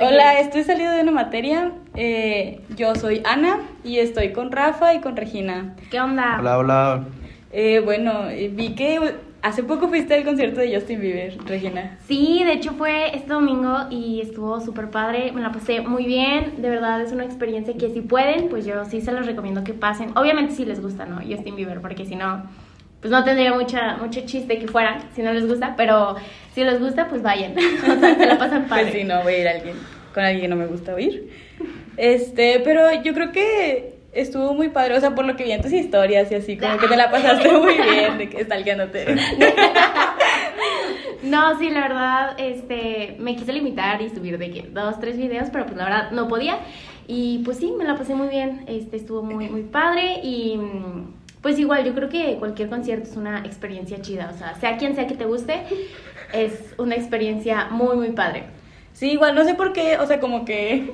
Hola, estoy saliendo de una materia. Eh, yo soy Ana y estoy con Rafa y con Regina. ¿Qué onda? Hola, hola. Eh, bueno, eh, vi que hace poco fuiste al concierto de Justin Bieber, Regina. Sí, de hecho fue este domingo y estuvo súper padre. Me la pasé muy bien. De verdad es una experiencia que si pueden, pues yo sí se los recomiendo que pasen. Obviamente si les gusta, ¿no? Justin Bieber, porque si no, pues no tendría mucha, mucho chiste que fueran si no les gusta. Pero si les gusta, pues vayan. o sea, se la pasan padre. Pues sí, no, voy a ir a alguien, con alguien que no me gusta oír. Este, pero yo creo que estuvo muy padre, o sea, por lo que vi en tus historias y así, como que te la pasaste muy bien de que estalqueándote. No, sí, la verdad, este, me quise limitar y subir de que dos, tres videos, pero pues la verdad no podía. Y pues sí, me la pasé muy bien, este, estuvo muy, muy padre y mm, pues igual, yo creo que cualquier concierto es una experiencia chida, o sea, sea quien sea que te guste, es una experiencia muy, muy padre. Sí, igual no sé por qué, o sea, como que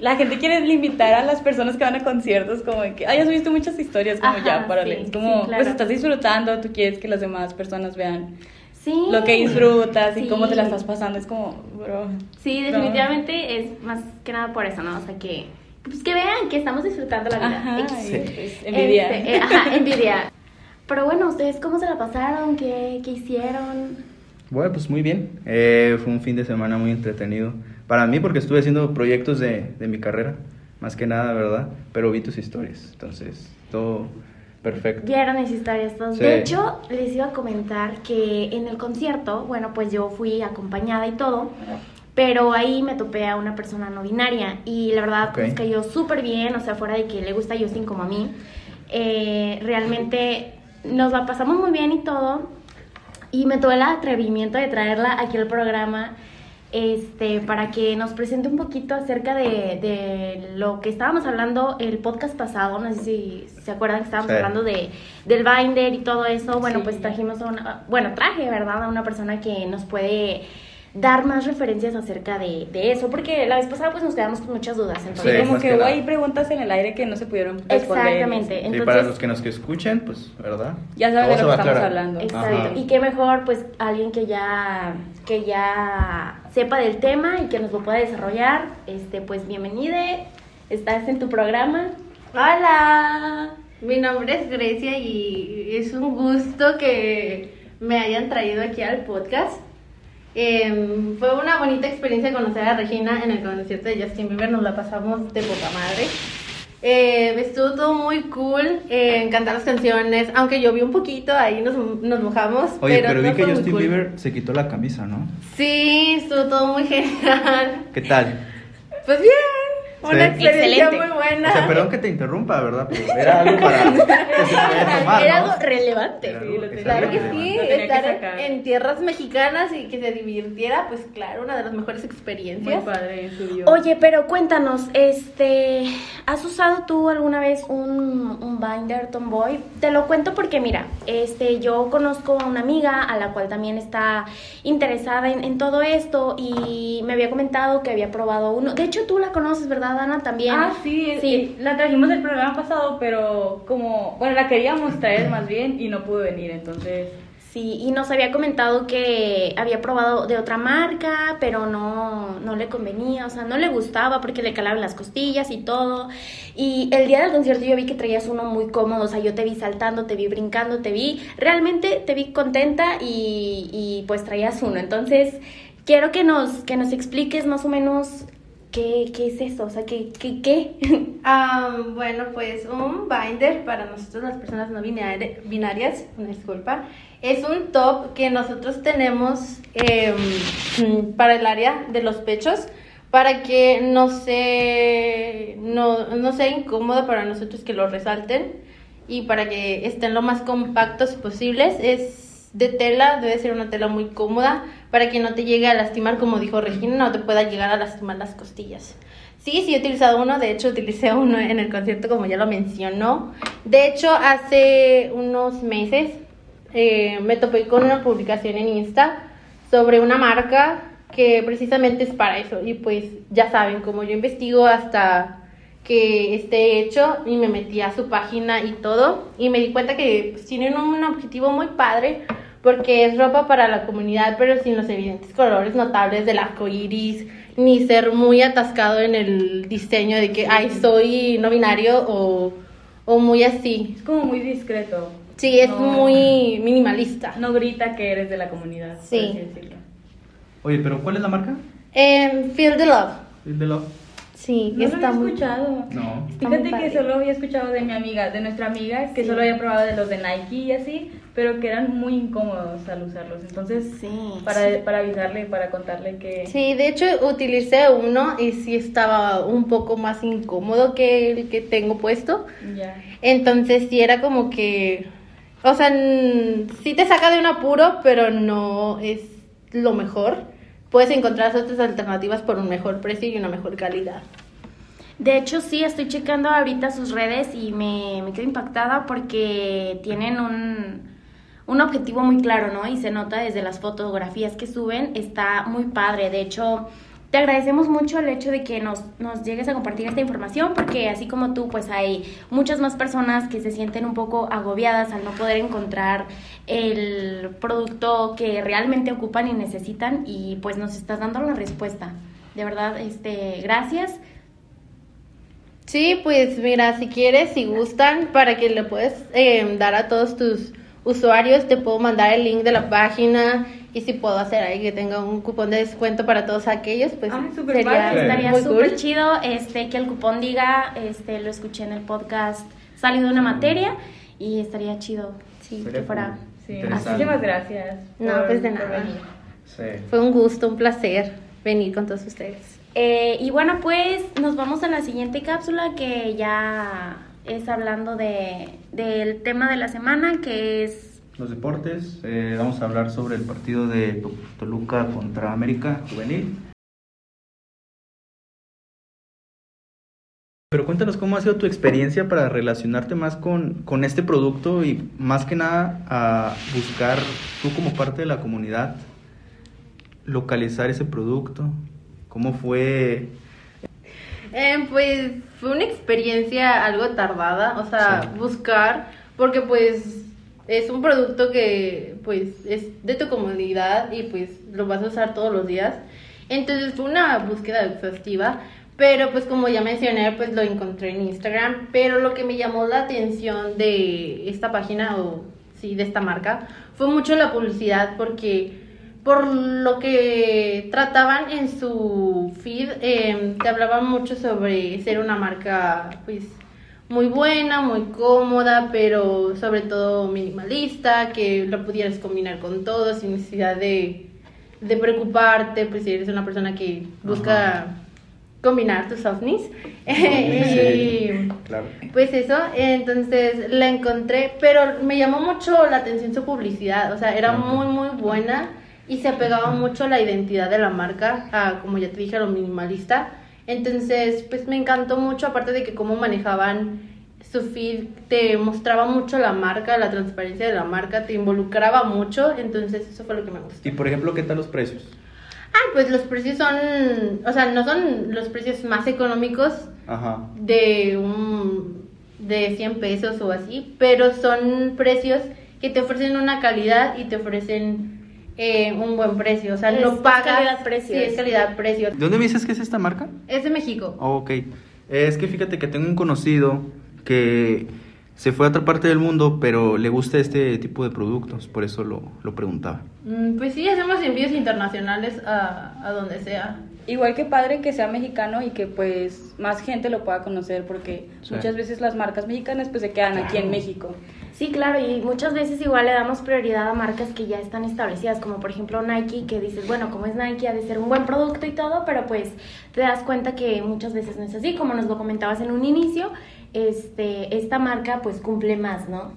la gente quiere limitar a las personas que van a conciertos, como que, ay, has visto muchas historias, como Ajá, ya, para sí, como, sí, claro. pues estás disfrutando, tú quieres que las demás personas vean Sí. lo que disfrutas y Sí. cómo te la estás pasando, es como, bro. Sí, no. definitivamente es más que nada por eso, ¿no? O sea, que, pues que vean que estamos disfrutando la vida. Ajá, X. y, pues, envidia. Este, eh, ajá, envidia. Pero bueno, ¿ustedes cómo se la pasaron? ¿Qué, qué hicieron? Bueno, pues muy bien. Eh, fue un fin de semana muy entretenido. Para mí, porque estuve haciendo proyectos de, de mi carrera, más que nada, ¿verdad? Pero vi tus historias, entonces, todo perfecto. Vieron mis historias todos. Sí. De hecho, les iba a comentar que en el concierto, bueno, pues yo fui acompañada y todo, pero ahí me topé a una persona no binaria y la verdad Ok. nos cayó súper bien, o sea, fuera de que le gusta Justin como a mí, eh, realmente nos la pasamos muy bien y todo, y me tuve el atrevimiento de traerla aquí al programa este, para que nos presente un poquito acerca de, de lo que estábamos hablando el podcast pasado, no sé si se acuerdan que estábamos Sí. hablando de, del binder y todo eso, bueno, Sí. pues trajimos a una, bueno, traje, ¿verdad? A una persona que nos puede dar más referencias acerca de, de eso, porque la vez pasada pues nos quedamos con muchas dudas, entonces... Sí, como que hubo ahí preguntas en el aire que no se pudieron responder. Exactamente, Sí, entonces... para los que nos que escuchen, pues, ¿verdad? Ya saben de lo que estamos aclarar. hablando. Exacto. Ajá. Y qué mejor, pues, alguien que ya, que ya sepa del tema y que nos lo pueda desarrollar. Este, pues, bienvenida. Estás en tu programa. Hola, mi nombre es Grecia y es un gusto que me hayan traído aquí al podcast. Em, fue una bonita experiencia conocer a Regina en el concierto de Justin Bieber, nos la pasamos de poca madre. Eh, estuvo todo muy cool, eh, cantar las canciones, aunque llovió un poquito, ahí nos, nos mojamos. Oye, pero, vi que Justin cool. Bieber se quitó la camisa, ¿no? Sí, estuvo todo muy genial. ¿Qué tal? Pues bien, una experiencia Excelente. muy buena. O sea, perdón que te interrumpa, ¿verdad? Pero era algo para que se puede tomar, Era ¿no? algo relevante. Era algo que. Claro que sí, Lo tenía que estar en tierras mexicanas y que se divirtiera, pues claro, una de las mejores Muy experiencias. padre, subió. Oye, pero cuéntanos, este, ¿has usado tú alguna vez un, un binder Tomboy? Te lo cuento porque mira, este, yo conozco a una amiga a la cual también está interesada en, en todo esto y me había comentado que había probado uno. De hecho, tú la conoces, ¿verdad, Ana? También. Ah, sí, Sí. sí, la trajimos el programa pasado, pero como, bueno, la queríamos traer más bien y no pudo venir, entonces... Sí, y nos había comentado que había probado de otra marca, pero no, no le convenía, o sea, no le gustaba porque le calaban las costillas y todo. Y el día del concierto yo vi que traías uno muy cómodo, o sea, yo te vi saltando, te vi brincando, te vi, realmente te vi contenta y, y pues traías uno. Entonces, quiero que nos, que nos expliques más o menos qué, qué es eso, o sea, qué, qué, qué. Ah, bueno, pues un binder para nosotros las personas no binari- binarias, una disculpa, es un top que nosotros tenemos em, para el área de los pechos para que no se no, no sea incómodo para nosotros que lo resalten y para que estén lo más compactos posibles. Es de tela, debe ser una tela muy cómoda para que no te llegue a lastimar, como dijo Regina, no te pueda llegar a lastimar las costillas. Sí, sí he utilizado uno, de hecho utilicé uno en el concierto como ya lo mencionó. De hecho, hace unos meses eh, me topé con una publicación en Insta sobre una marca que precisamente es para eso. Y pues ya saben, como yo investigo hasta que esté hecho y me metí a su página y todo y me di cuenta que tienen un objetivo muy padre porque es ropa para la comunidad pero sin los evidentes colores notables del arco iris ni ser muy atascado en el diseño de que, ay, soy no binario o, o muy así. Es como muy discreto. Sí, es No. muy minimalista. No grita que eres de la comunidad. por Sí. así decirlo. Oye, pero ¿cuál es la marca? Em, Feel the Love. Feel the Love. Sí, No lo está había muy... escuchado. No. Fíjate que solo había escuchado de mi amiga, de nuestra amiga, que Sí. solo había probado de los de Nike y así, pero que eran muy incómodos al usarlos. Entonces, Sí. para, para avisarle, para contarle que... Sí, de hecho utilicé uno y sí estaba un poco más incómodo que el que tengo puesto. Ya. Entonces sí era como que, o sea, sí te saca de un apuro, pero no es lo mejor. Puedes encontrar otras alternativas por un mejor precio y una mejor calidad. De hecho, sí, estoy checando ahorita sus redes y me, me quedo impactada porque tienen un, un objetivo muy claro, ¿no? Y se nota desde las fotografías que suben, está muy padre. De hecho, te agradecemos mucho el hecho de que nos, nos llegues a compartir esta información porque así como tú, pues hay muchas más personas que se sienten un poco agobiadas al no poder encontrar el producto que realmente ocupan y necesitan y pues nos estás dando la respuesta. De verdad, este, gracias. Sí, pues mira, si quieres, si gustan, para que le puedes eh, dar a todos tus usuarios, te puedo mandar el link de la página y si puedo hacer ahí que tenga un cupón de descuento para todos aquellos, pues Ay, sería padre. Estaría muy súper cool. chido este, que el cupón diga, este, lo escuché en el podcast, salió de una materia y estaría chido sí, Sería que fuera. Sí, muchísimas gracias. No, por- pues de por nada. venir. Sí. Fue un gusto, un placer venir con todos ustedes. Eh, y bueno, pues nos vamos a la siguiente cápsula que ya es hablando de, del tema de la semana, que es... Los deportes, eh, vamos a hablar sobre el partido de To- Toluca contra América Juvenil. Pero cuéntanos cómo ha sido tu experiencia para relacionarte más con, con este producto y más que nada a buscar tú como parte de la comunidad, localizar ese producto. ¿Cómo fue? Eh, pues fue una experiencia algo tardada, o sea, Sí. buscar, porque pues es un producto que pues es de tu comunidad y pues lo vas a usar todos los días. Entonces fue una búsqueda exhaustiva, pero pues como ya mencioné, pues lo encontré en Instagram, pero lo que me llamó la atención de esta página o sí, de esta marca, fue mucho la publicidad porque por lo que trataban en su feed, eh, te hablaban mucho sobre ser una marca, pues, muy buena, muy cómoda, pero sobre todo minimalista, que lo pudieras combinar con todo sin necesidad de, de preocuparte, pues si eres una persona que busca Ajá. combinar tus ovnis. Sí, Y- Claro. pues eso, entonces la encontré, pero me llamó mucho la atención su publicidad, o sea, era Ajá. muy, muy buena y se apegaba mucho a la identidad de la marca, a, como ya te dije, a lo minimalista. Entonces, pues me encantó mucho, aparte de que cómo manejaban su feed, te mostraba mucho la marca, la transparencia de la marca, te involucraba mucho, entonces eso fue lo que me gustó. Y por ejemplo, ¿qué tal los precios? Ah, pues los precios son, o sea, no son los precios más económicos, Ajá. de un de 100 pesos o así, pero son precios que te ofrecen una calidad y te ofrecen eh, un buen precio, o sea, Es- no es pagas calidad-precio, Sí, es calidad-precio. ¿De dónde me dices que es esta marca? Es de México. Oh, ok. Es que fíjate que tengo un conocido que se fue a otra parte del mundo, pero le gusta este tipo de productos, por eso lo, lo preguntaba. Mm, Pues sí, hacemos envíos internacionales a, a donde sea. Igual que padre que sea mexicano y que pues más gente lo pueda conocer porque Sí. muchas veces las marcas mexicanas pues se quedan aquí en México. Sí, claro, y muchas veces igual le damos prioridad a marcas que ya están establecidas, como por ejemplo Nike, que dices, bueno, como es Nike, ha de ser un buen producto y todo, pero pues te das cuenta que muchas veces no es así, como nos lo comentabas en un inicio, este, esta marca pues cumple más, ¿no?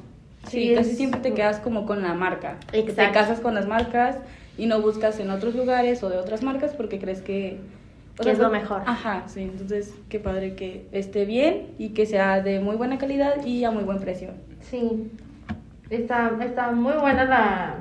Sí, casi siempre te quedas como con la marca. Te Exacto. casas con las marcas y no buscas en otros lugares o de otras marcas porque crees que... Que es lo mejor. Ajá, sí. Entonces, qué padre que esté bien y que sea de muy buena calidad y a muy buen precio. Sí, está, está muy buena la,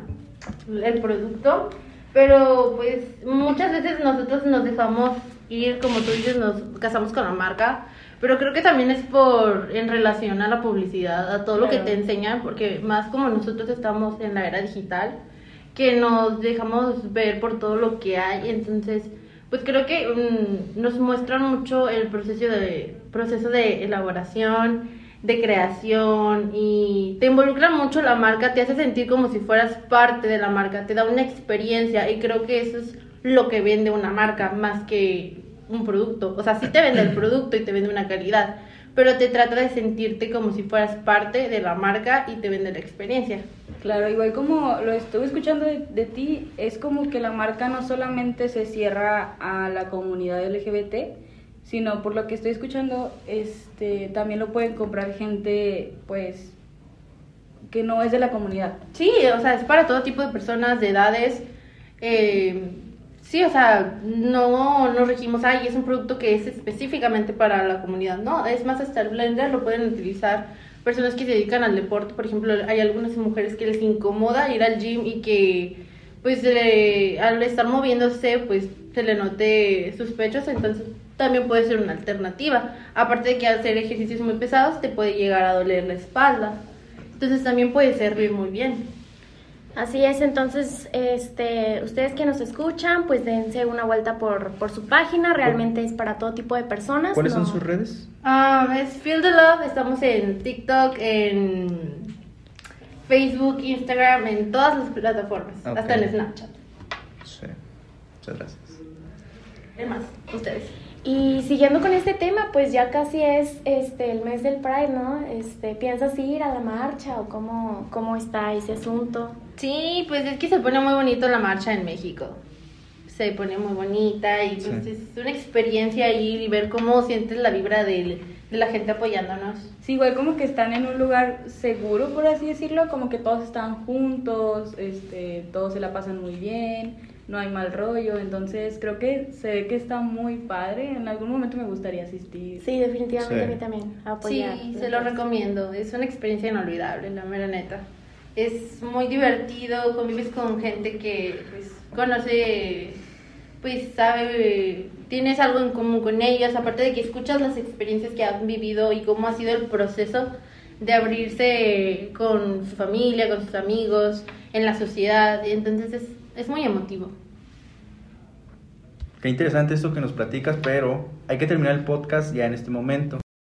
el producto, pero pues muchas veces nosotros nos dejamos ir, como tú dices, nos casamos con la marca, pero creo que también es por en relación a la publicidad, a todo lo que Claro. te enseñan, porque más como nosotros estamos en la era digital, que nos dejamos ver por todo lo que hay, entonces pues creo que mm, nos muestran mucho el proceso de, proceso de elaboración, de creación y te involucra mucho la marca, te hace sentir como si fueras parte de la marca, te da una experiencia y creo que eso es lo que vende una marca más que un producto. O sea, sí te vende el producto y te vende una calidad, pero te trata de sentirte como si fueras parte de la marca y te vende la experiencia. Claro, igual como lo estuve escuchando de, de, ti, es como que la marca no solamente se cierra a la comunidad LGBT, sino por lo que estoy escuchando, este, también lo pueden comprar gente, pues, que no es de la comunidad. Sí, o sea, es para todo tipo de personas, de edades. Eh, sí, o sea, no nos regimos, ay, es un producto que es específicamente para la comunidad. No, es más, hasta el blender lo pueden utilizar personas que se dedican al deporte. Por ejemplo, hay algunas mujeres que les incomoda ir al gym y que, pues, al estar moviéndose, pues, se le note sus pechos, entonces también puede ser una alternativa. Aparte de que hacer ejercicios muy pesados te puede llegar a doler la espalda. Entonces también puede servir muy bien. Así es, entonces, este, ustedes que nos escuchan, pues dense una vuelta por, por su página, realmente es para todo tipo de personas. ¿Cuáles son sus redes? Um, es Feel the Love, estamos en TikTok, en Facebook, Instagram, en todas las plataformas, hasta en Snapchat. Sí, muchas gracias. ¿Qué más? Ustedes. Y siguiendo con este tema, pues ya casi es este el mes del Pride, ¿no? Este, ¿piensas ir a la marcha o cómo, cómo está ese asunto? Sí, pues es que se pone muy bonito la marcha en México. Se pone muy bonita y pues es una experiencia ir y ver cómo sientes la vibra de, de la gente apoyándonos. Sí, igual como que están en un lugar seguro, por así decirlo, como que todos están juntos, este, todos se la pasan muy bien no hay mal rollo, entonces creo que se ve que está muy padre, en algún momento me gustaría asistir. Sí, definitivamente a mí también, apoyar. Sí, se lo recomiendo, es una experiencia inolvidable, la mera neta. Es muy divertido, convives con gente que pues conoce, pues sabe, tienes algo en común con ellos, aparte de que escuchas las experiencias que han vivido y cómo ha sido el proceso de abrirse con su familia, con sus amigos, en la sociedad, y entonces es es muy emotivo. Qué interesante esto que nos platicas, pero hay que terminar el podcast ya en este momento.